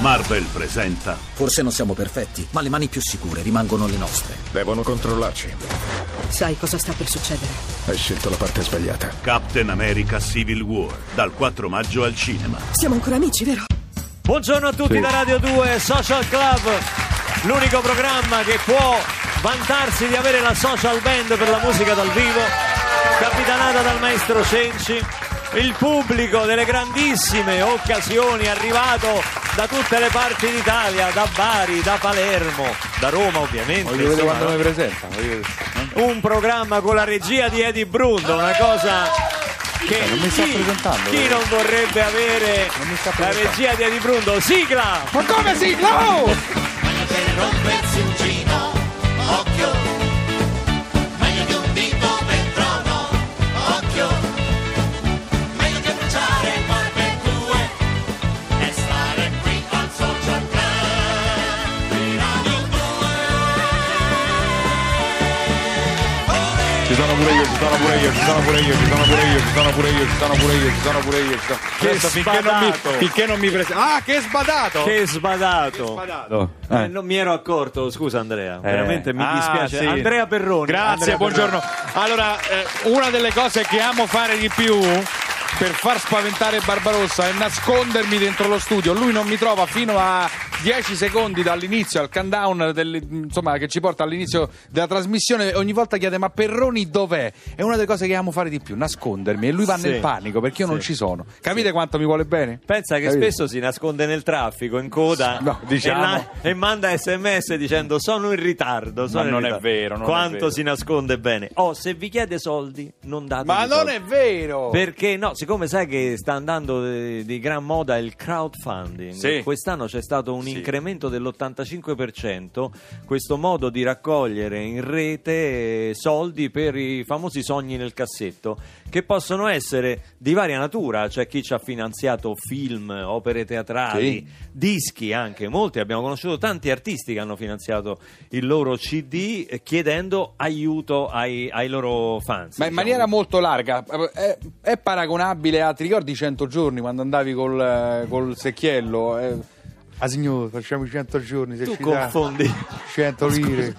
Marvel presenta Forse non siamo perfetti, ma le mani più sicure rimangono le nostre. Devono controllarci. Sai cosa sta per succedere? Hai scelto la parte sbagliata. Captain America Civil War dal 4 maggio al cinema. Siamo ancora amici, vero? Buongiorno a tutti da Radio 2 Social Club, l'unico programma che può vantarsi di avere la social band per la musica dal vivo, capitanata dal maestro Cenci, il pubblico delle grandissime occasioni arrivato da tutte le parti d'Italia, da Bari, da Palermo, da Roma ovviamente. Voglio vedere quando mi presenta. un programma con la regia di Eddie Brundo, una cosa che Eh, non mi sta chi, presentando, chi non vorrebbe avere Non la regia di Eddie Brundo? Sigla! Ma come si? No! Sono pure io, ci sono pure io, ci sono pure io, ci sono pure io, ci sono pure io, ci sono pure io. Che Adesso finché non mi, sbadato. finché non mi presenta. Ah, che sbadato! Che sbadato! sbadato. Eh, Eh. non mi ero accorto, scusa Andrea, Eh. veramente mi Ah, dispiace. sì. Andrea Perroni. Grazie, Andrea buongiorno. Perroni. Allora, eh, una delle cose che amo fare di più per far spaventare Barbarossa è nascondermi dentro lo studio. Lui non mi trova fino a 10 secondi dall'inizio al countdown del- insomma, che ci porta all'inizio della trasmissione. Ogni volta chiede: Ma Perroni dov'è? È una delle cose che amo fare di più, nascondermi. E lui va Sì. nel panico perché io non Sì. ci sono. Capite quanto mi vuole bene? Pensa che Capite? spesso si nasconde nel traffico, in coda No, diciamo. e, la- e manda sms dicendo sono in ritardo. sono Ma in non è ritardo." vero, non è Quanto vero. si nasconde bene. Oh, se vi chiede soldi, non date Ma non è vero! Perché no, siccome sai che sta andando di, di gran moda il crowdfunding, Sì. quest'anno c'è stato un Sì. incremento dell'85%, questo modo di raccogliere in rete eh, soldi per i famosi sogni nel cassetto, che possono essere di varia natura, c'è chi ci ha finanziato film, opere teatrali, dischi anche, molti, abbiamo conosciuto tanti artisti che hanno finanziato il loro CD eh, chiedendo aiuto ai, ai loro fans. Ma in diciamo. maniera molto larga, è, è paragonabile a, ti ricordi 100 giorni quando andavi col, eh, col secchiello? Eh, ah signore, facciamo i 100 giorni, se Tu confondi 100 lire.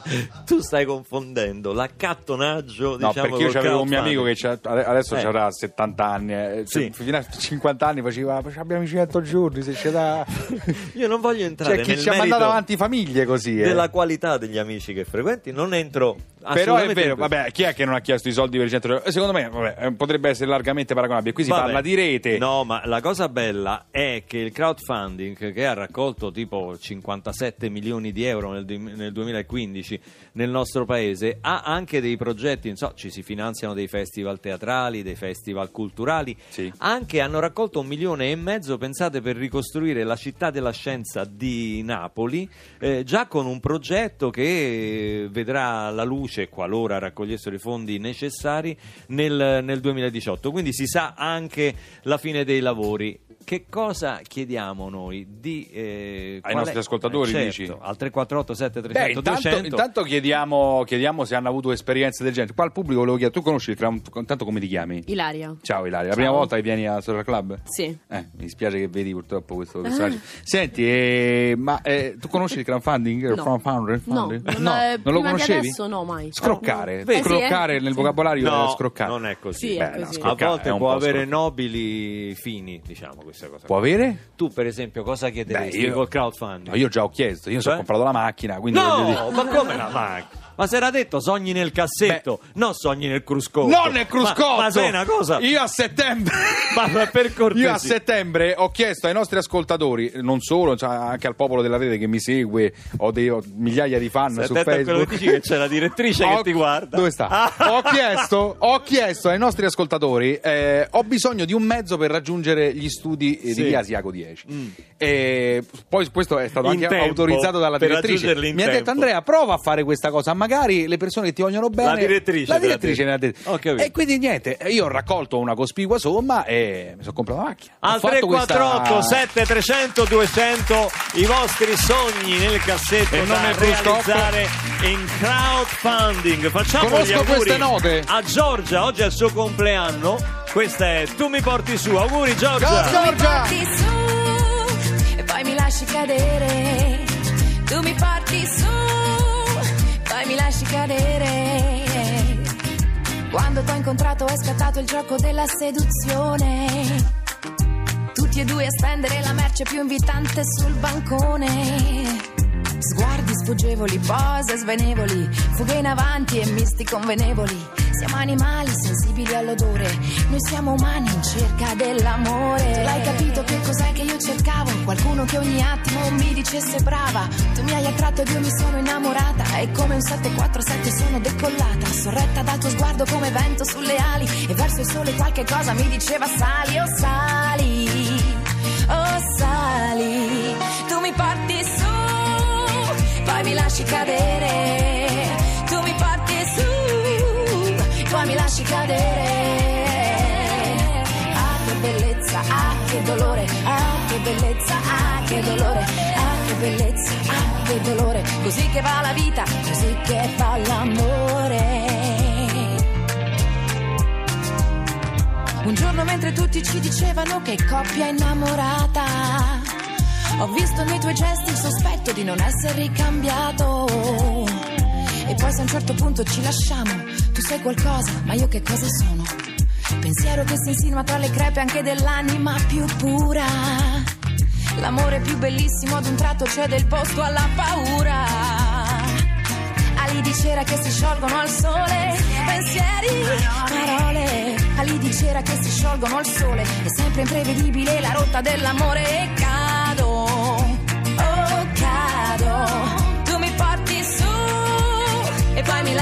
tu stai confondendo l'accattonaggio No, diciamo, perché io col c'avevo un mio amico che adesso Eh. avrà 70 anni, eh, Sì. fino a 50 anni faceva, "Ma abbiamo i 100 giorni, se ci dà... io non voglio entrare C'è chi ci ha mandato avanti famiglie così. eh. della qualità degli amici che frequenti non entro Però è vero, vabbè, chi è che non ha chiesto i soldi per il centro? Eh, Secondo me vabbè, eh, potrebbe essere largamente paragonabile. Qui si Vabbè. parla di rete. No, ma la cosa bella è che il crowdfunding, che ha raccolto tipo 57 milioni di euro nel, nel 2015 nel nostro paese, ha anche dei progetti, so, ci si finanziano dei festival teatrali, dei festival culturali, Sì. anche hanno raccolto un milione e mezzo, pensate, per ricostruire la città della scienza di Napoli, eh, già con un progetto che vedrà la luce, qualora raccogliessero i fondi necessari, nel, nel 2018. Quindi si sa anche la fine dei lavori. Che cosa chiediamo noi di, eh, qual nostri è- ascoltatori, eh, certo, dici? Al 348 Beh, 7300 intanto, 200 intanto chiediamo, chiediamo se hanno avuto esperienze del genere. Qua al pubblico volevo chiedere, tu conosci intanto come ti chiami? Ilaria. Ciao Ilaria, la Ciao. prima volta che vieni al Social Club? Sì. Eh, mi dispiace che vedi purtroppo questo personaggio. Senti, eh, ma eh, tu conosci il crowdfunding? No. crowdfunding? No, non, no, eh, non lo conoscevi? adesso no, mai. Scroccare, No. Eh, sì, scroccare eh. nel Sì. vocabolario No, è scroccare. non è così. Sì, è Beh, no, così. A volte è può avere scroccare. nobili fini, diciamo questa cosa. Può avere? Tu, per esempio, cosa chiederesti Beh, io- col crowdfunding? No, io già ho chiesto, io Cioè? ho comprato la macchina, quindi. No, ma come la macchina? Ma se era detto sogni nel cassetto, non sogni nel cruscotto. Non nel cruscotto! Ma, ma sai una cosa? Io a settembre. Ma- ma per cortesia. Io a settembre ho chiesto ai nostri ascoltatori, non solo, cioè anche al popolo della rete che mi segue, ho, dei, ho migliaia di fan Stai su a quello Facebook. che dici che c'è la direttrice Ho- che ti guarda. Dove sta? Ah. Ho, chiesto, ho chiesto ai nostri ascoltatori, eh, ho bisogno di un mezzo per raggiungere gli studi eh, Sì. di via Asiago 10. Mm. E poi questo è stato In anche tempo, autorizzato dalla direttrice. Mi ha detto tempo. Andrea, prova a fare questa cosa, magari le persone che ti vogliono bene. La direttrice La direttrice mi ha detto. Ho capito. E quindi niente, io ho raccolto una cospicua somma e mi sono comprato la macchina. Al fatto 348 questa- 7300 200 i vostri sogni nel cassetto E non da realizzare in crowdfunding. Facciamo Conosco gli auguri queste note. a Giorgia, oggi è il suo compleanno. Questa è Tu mi porti su. Auguri Giorgia. Ciao Giorgia! Porti su e poi mi lasci cadere, tu mi porti su, mi lasci cadere. Quando t'ho incontrato è scattato il gioco della seduzione. Tutti e due a spendere la merce più invitante sul bancone. Sguardi sfuggevoli, pose svenevoli, fughe in avanti e misti convenevoli. Siamo animali sensibili all'odore, noi siamo umani in cerca dell'amore. Tu l'hai capito che cos'è che io cercavo? Qualcuno che ogni attimo mi dicesse brava. Tu mi hai attratto ed io mi sono innamorata. E come un 747 sono decollata, sorretta dal tuo sguardo come vento sulle ali. E verso il sole qualche cosa mi diceva sali, oh sali, lasci cadere. Tu mi porti su, poi mi lasci cadere. Ah che bellezza, ah che dolore, ah che bellezza, ah che dolore, ah che bellezza, ah che dolore. Così che va la vita, così che va l'amore. Un giorno mentre tutti ci dicevano che coppia innamorata, ho visto nei tuoi gesti il sospetto di non essere ricambiato. E poi se a un certo punto ci lasciamo, tu sei qualcosa, ma io che cosa sono? Pensiero che si insinua tra le crepe anche dell'anima più pura. L'amore più bellissimo ad un tratto cede il posto alla paura. Ali di cera che si sciolgono al sole, pensieri, parole. Ali di cera che si sciolgono al sole, è sempre imprevedibile la rotta dell'amore e cado,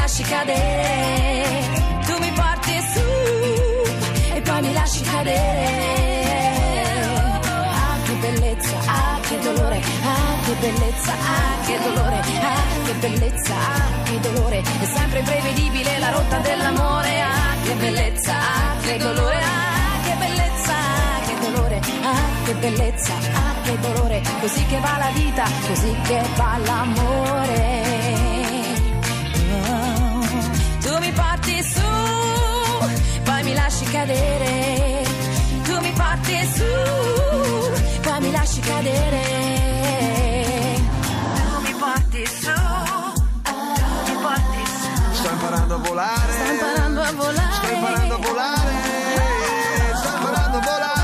lasci cadere. Tu mi porti su e poi mi lasci cadere. Ah che bellezza, ah che dolore, ah che bellezza, ah che dolore, ah che bellezza, ah che dolore. È sempre imprevedibile la rotta dell'amore, ah che bellezza, ah che dolore, ah che bellezza, ah che dolore, ah che bellezza, ah che dolore. Così che va la vita, così che va l'amore. Oh, Tu mi porti su, poi mi lasci cadere. Tu mi porti su, poi mi lasci cadere. Tu mi porti su, tu mi porti su. Sto imparando a volare. Sto imparando a volare. Sto imparando a volare. Sto imparando a volare.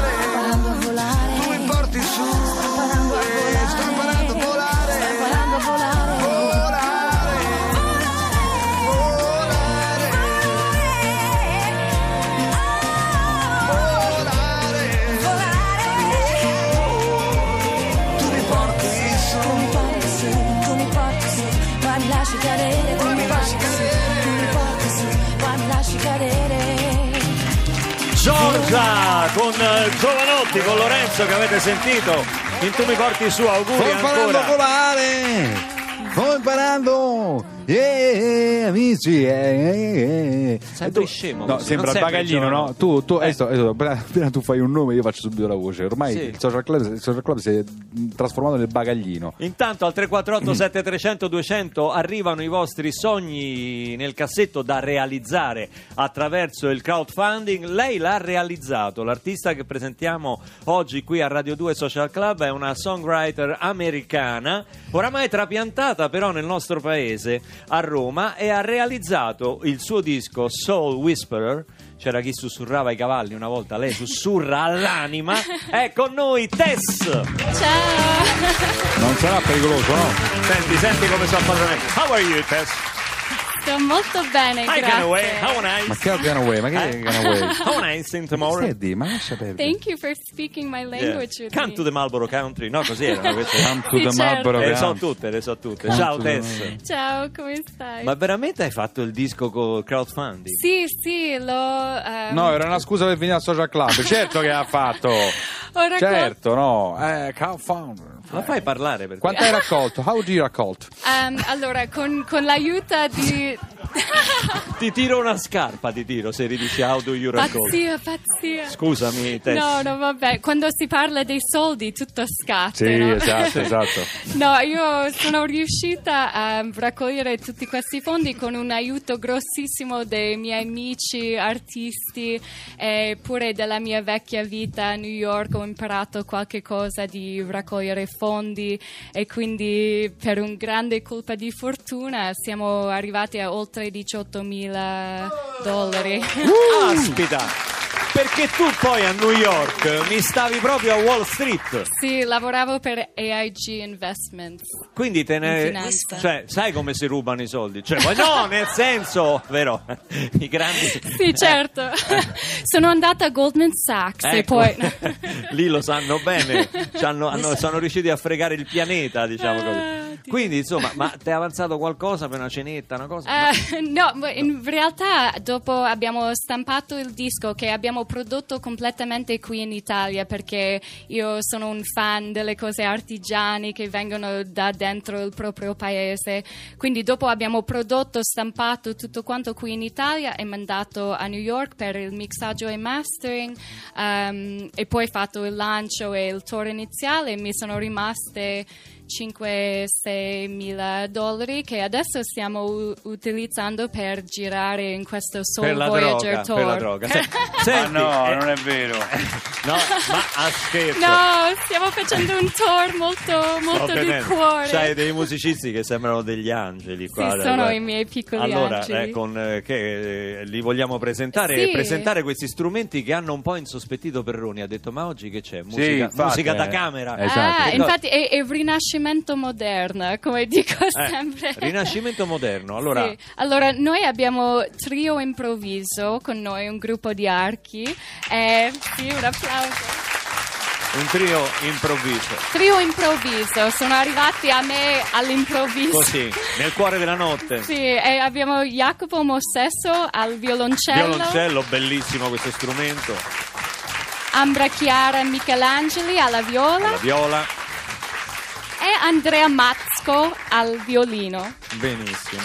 Lorenzo che avete sentito. In tu mi porti su, auguri Sto imparando a volare! Sto imparando! Yeah, amici! eh, eh. Sembri E tu- scemo No, sembra il bagaglino, no? Tu, tu Eh. eh, sto- eh, sto- appena, tu fai un nome io faccio subito la voce. Ormai Sì. il, social club, il social club si è trasformato nel bagaglino. Intanto al 348 7300 200 arrivano i vostri sogni nel cassetto da realizzare attraverso il crowdfunding. Lei l'ha realizzato. L'artista che presentiamo oggi qui a Radio 2 Social Club è una songwriter americana, oramai trapiantata però nel nostro paese, a Roma, e ha realizzato il suo disco Soul Whisperer. C'era chi sussurrava ai cavalli una volta, lei sussurra all'anima. È con noi Tess! Ciao, Non sarà pericoloso, no? Senti, senti come sto parlando. How are you, Tess? Sto molto bene, Hi, Ganaway. grazie. How nice. Ma che Ganaway? Ma che Eh? Ganaway? How nice in tomorrow. Senti, ma lascia perdere. Thank you for speaking my language with Come me. to the Marlboro Country. No, così erano queste. Come to Sì, the certo. Marlboro Le so tutte, le so tutte. Come Ciao Tess. Ciao, come stai? Ma veramente hai fatto il disco con crowdfunding? Sì, sì, l'ho... ehm, No, era una scusa per venire al social club. Certo che ha fatto. ho raccol- Certo, no. Eh, crowdfunding. Ma fai parlare perché? Quanto hai raccolto? How do you raccolto? ehm, allora, con, con l'aiuto di... Ti tiro una scarpa, ti tiro se ridici how do you raccold. pazzia, pazzia. Scusami, Tess. No, no, vabbè, quando si parla dei soldi tutto scatta, Sì, no? esatto, esatto. No, io sono riuscita a raccogliere tutti questi fondi con un aiuto grossissimo dei miei amici artisti e pure della mia vecchia vita a New York. Ho ho imparato qualche cosa di raccogliere fondi e quindi per un grande colpa di fortuna siamo arrivati a oltre 18 mila dollari. Aspita! Perché tu poi a New York mi stavi proprio a Wall Street. sì, lavoravo per AIG Investments. Quindi te ne. Cioè, sai come si rubano i soldi? Cioè, ma no, nel senso, vero? I grandi. Sì, certo. Sono andata a Goldman Sachs e Ecco. poi... Lì lo sanno bene, hanno- hanno- sono riusciti a fregare il pianeta, diciamo Ah, così. Quindi, insomma, ma ti è avanzato qualcosa per una cenetta, una cosa? Eh, no, ma in realtà dopo abbiamo stampato il disco che abbiamo prodotto completamente qui in Italia perché io sono un fan delle cose artigiane che vengono da dentro il proprio paese. Quindi dopo abbiamo prodotto, stampato tutto quanto qui in Italia e mandato a New York per il mixaggio e mastering ehm, e poi fatto il lancio e il tour iniziale. Mi sono rimaste 5-6 mila dollari che adesso stiamo u- utilizzando per girare in questo Soul per Voyager droga, Tour. per la droga. Se- Ma senti, no, eh, non è vero. no, ma a scherzo. No, stiamo facendo un tour molto, molto di cuore. C'hai dei musicisti che sembrano degli angeli qua. Sì, dai, sono guarda. i miei piccoli allora, angeli. eh, con, eh, che, eh, li vogliamo presentare Sì. e presentare questi strumenti che hanno un po' insospettito Perroni. Ha detto, ma oggi che c'è? Sì, Musica, infatti, musica da eh. camera. Esatto. Ah, infatti è, è rinascimento moderno, come dico Eh, sempre. Rinascimento moderno. Allora, Sì. Allora, noi abbiamo Trio Improvviso con noi, un gruppo di archi. Eh, sì, un applauso. un trio improvviso. Trio Improvviso, sono arrivati a me all'improvviso. Così, nel cuore della notte. Sì, e abbiamo Jacopo Mossesso al violoncello, Violoncello, bellissimo questo strumento. Ambra Chiara Michelangeli alla viola La viola, Andrea Mazzco al violino. benissimo.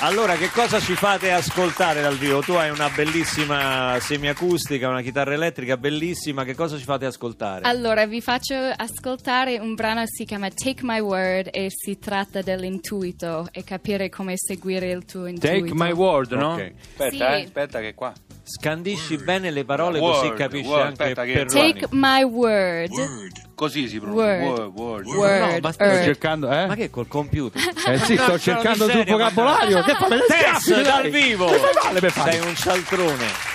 Allora, che cosa ci fate ascoltare dal vivo? Tu hai una bellissima semiacustica, una chitarra elettrica bellissima. Che cosa ci fate ascoltare? Allora, vi faccio ascoltare un brano si chiama Take My Word e si tratta dell'intuito e capire come seguire il tuo intuito. Take my word, no? Ok. Aspetta, Sì. eh, aspetta che qua. Scandisci bene le parole Word, così capisci word, anche aspetta che-. Take my word. Così si pronuncia. Word. Word, word. Word. No, ma stai earth. Sto cercando, eh? Ma che col computer? Eh sì, sto cercando sul vocabolario. ma- Che fa? Tess dal dai. vivo! Come vale per fare? Sei un cialtrone.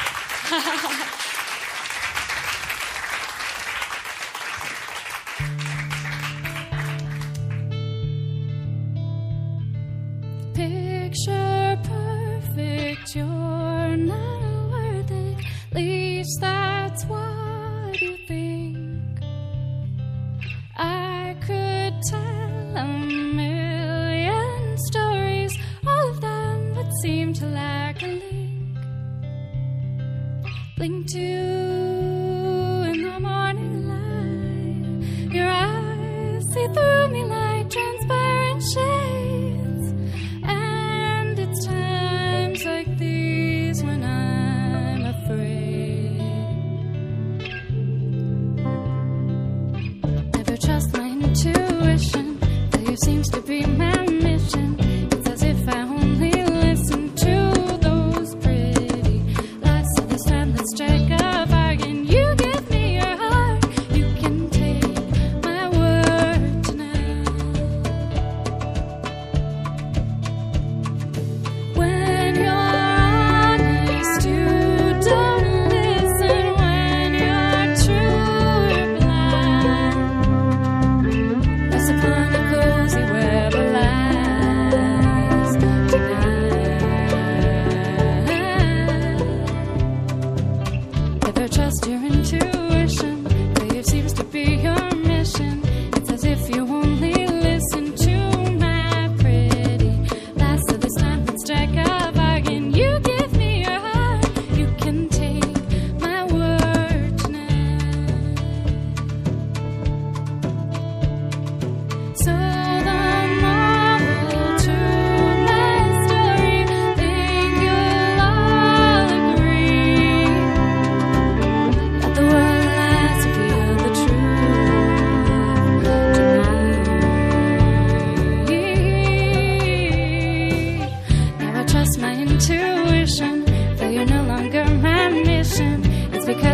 Picture perfect, you're not worth it. At least Blink to in the morning light. Your eyes see through me like transparent shades. And it's times like these when I'm afraid. Never trust my intuition. Failure seems to be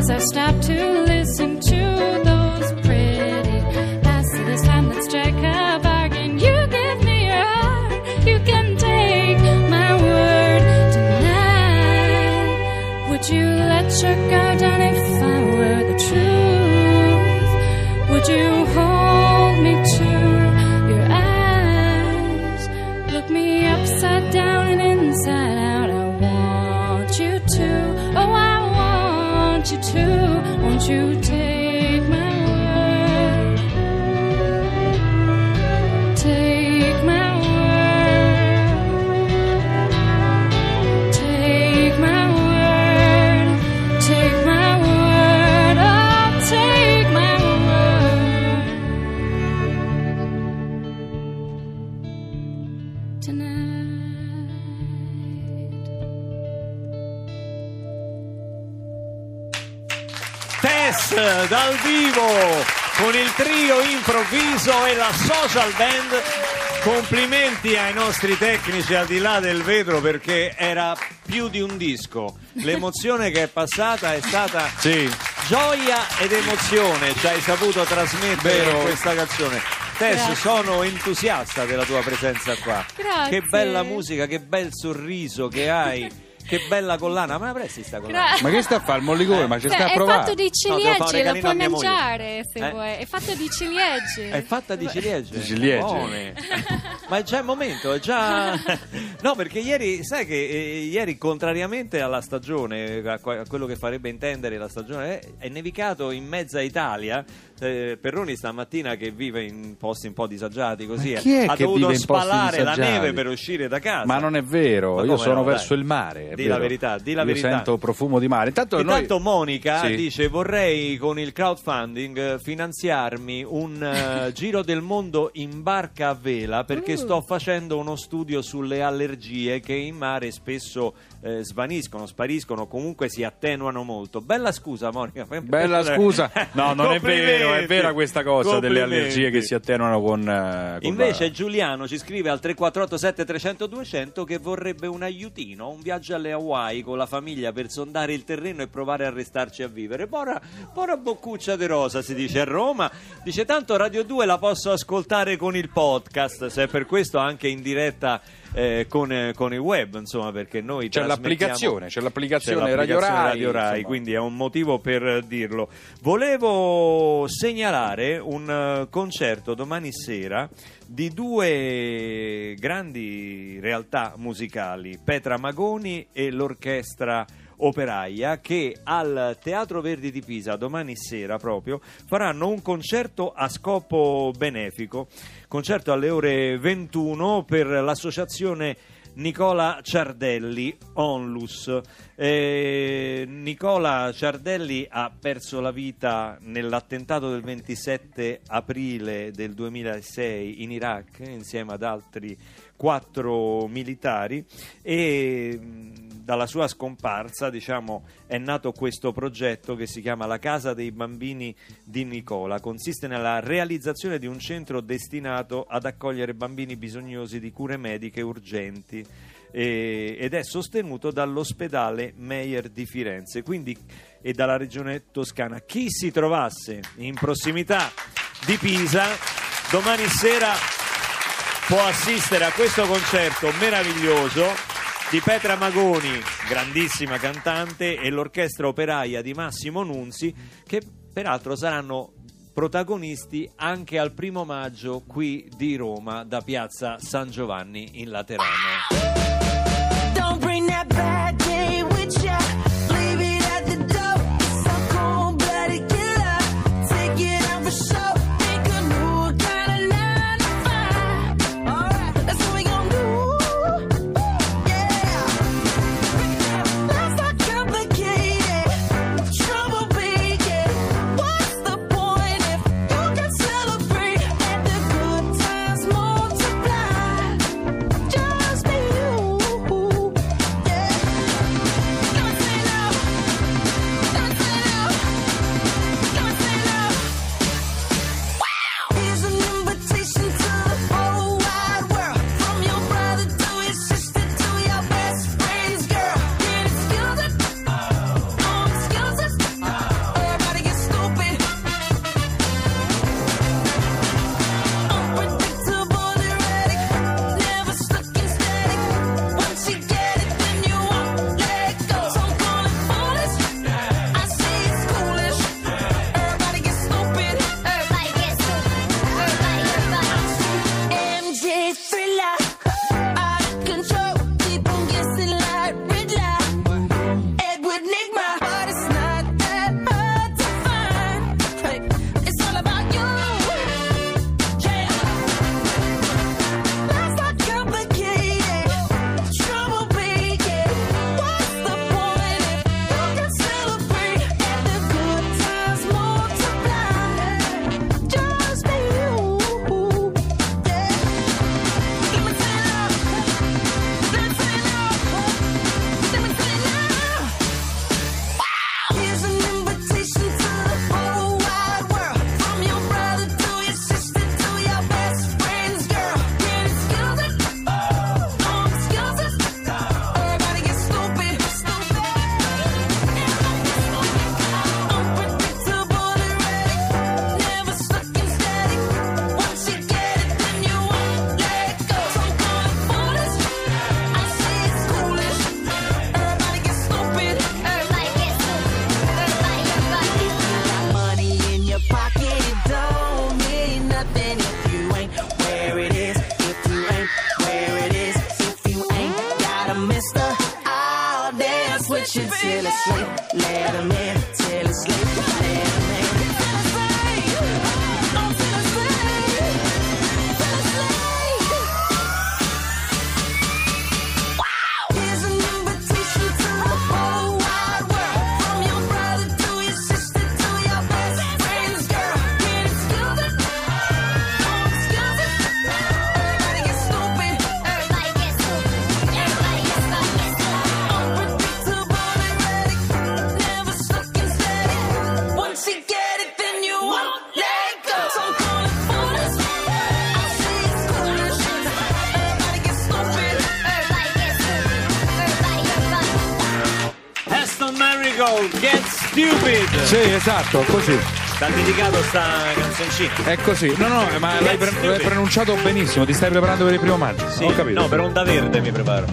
as I stop to listen. Vivo con il trio improvviso e la social band. Complimenti ai nostri tecnici al di là del vetro perché era più di un disco. L'emozione che è passata è stata Sì. gioia ed emozione. Ci hai saputo trasmettere Vero. questa canzone. Tess, Grazie. sono entusiasta della tua presenza qua. Grazie. Che bella musica, che bel sorriso che hai. Che bella collana, ma la presti sta collana? Gra- Ma che sta a fare il mollicone? Ma ci Cioè, sta a è provare? fatto di ciliegie, lo regalino puoi mangiare se Eh? vuoi. È fatto di ciliegie. È fatta di ciliegie. Di ciliegie. Buone. Ma è già il momento, è già. No, perché ieri, sai che eh, ieri, contrariamente alla stagione, a, a quello che farebbe intendere la stagione, è nevicato in mezza Italia. Eh, Perroni stamattina che vive in posti un po' disagiati così ha dovuto spalare la neve per uscire da casa. Ma non è vero, io sono no, verso il mare. Di la verità, di la Io verità. sento profumo di mare. Intanto, Intanto noi... Monica Sì. dice vorrei con il crowdfunding finanziarmi un eh, giro del mondo in barca a vela perché sto facendo uno studio sulle allergie che in mare spesso eh, svaniscono, spariscono, comunque si attenuano molto. Bella scusa Monica. Bella scusa. No, non è vero, è vera questa cosa delle allergie che si attenuano con... eh, con Invece la- Giuliano ci scrive al 3487 300 200 che vorrebbe un aiutino, un viaggio alle Hawaii con la famiglia per sondare il terreno e provare a restarci a vivere. Pora, pora boccuccia di rosa si dice a Roma. Dice tanto Radio 2 la posso ascoltare con il podcast, se è per questo anche in diretta eh, con, eh, con il web, insomma, perché noi C'è l'applicazione, c'è l'applicazione c'è Radio l'applicazione Rai, Radio Rai, quindi è un motivo per dirlo. Volevo segnalare un eh, concerto domani sera di due grandi realtà musicali, Petra Magoni e l'orchestra operaia che al Teatro Verdi di Pisa domani sera proprio faranno un concerto a scopo benefico, concerto alle ore 21 per l'associazione Nicola Ciardelli, Onlus. Eh, Nicola Ciardelli ha perso la vita nell'attentato del 27 aprile del 2006 in Iraq insieme ad altri quattro militari e dalla sua scomparsa diciamo, è nato questo progetto che si chiama La Casa dei Bambini di Nicola. Consiste nella realizzazione di un centro destinato ad accogliere bambini bisognosi di cure mediche urgenti e- ed è sostenuto dall'ospedale Meyer di Firenze quindi, e dalla regione toscana. Chi si trovasse in prossimità di Pisa domani sera può assistere a questo concerto meraviglioso di Petra Magoni, grandissima cantante, e l'orchestra operaia di Massimo Nunzi, che peraltro saranno protagonisti anche al primo maggio qui di Roma da piazza San Giovanni in Laterano. esatto, così. T'ha dedicato sta canzoncina. È così. No, no, ma l'hai, pre- l'hai, pronunciato benissimo, ti stai preparando per il primo maggio. Sì, Ho capito. No, per onda verde mi preparo.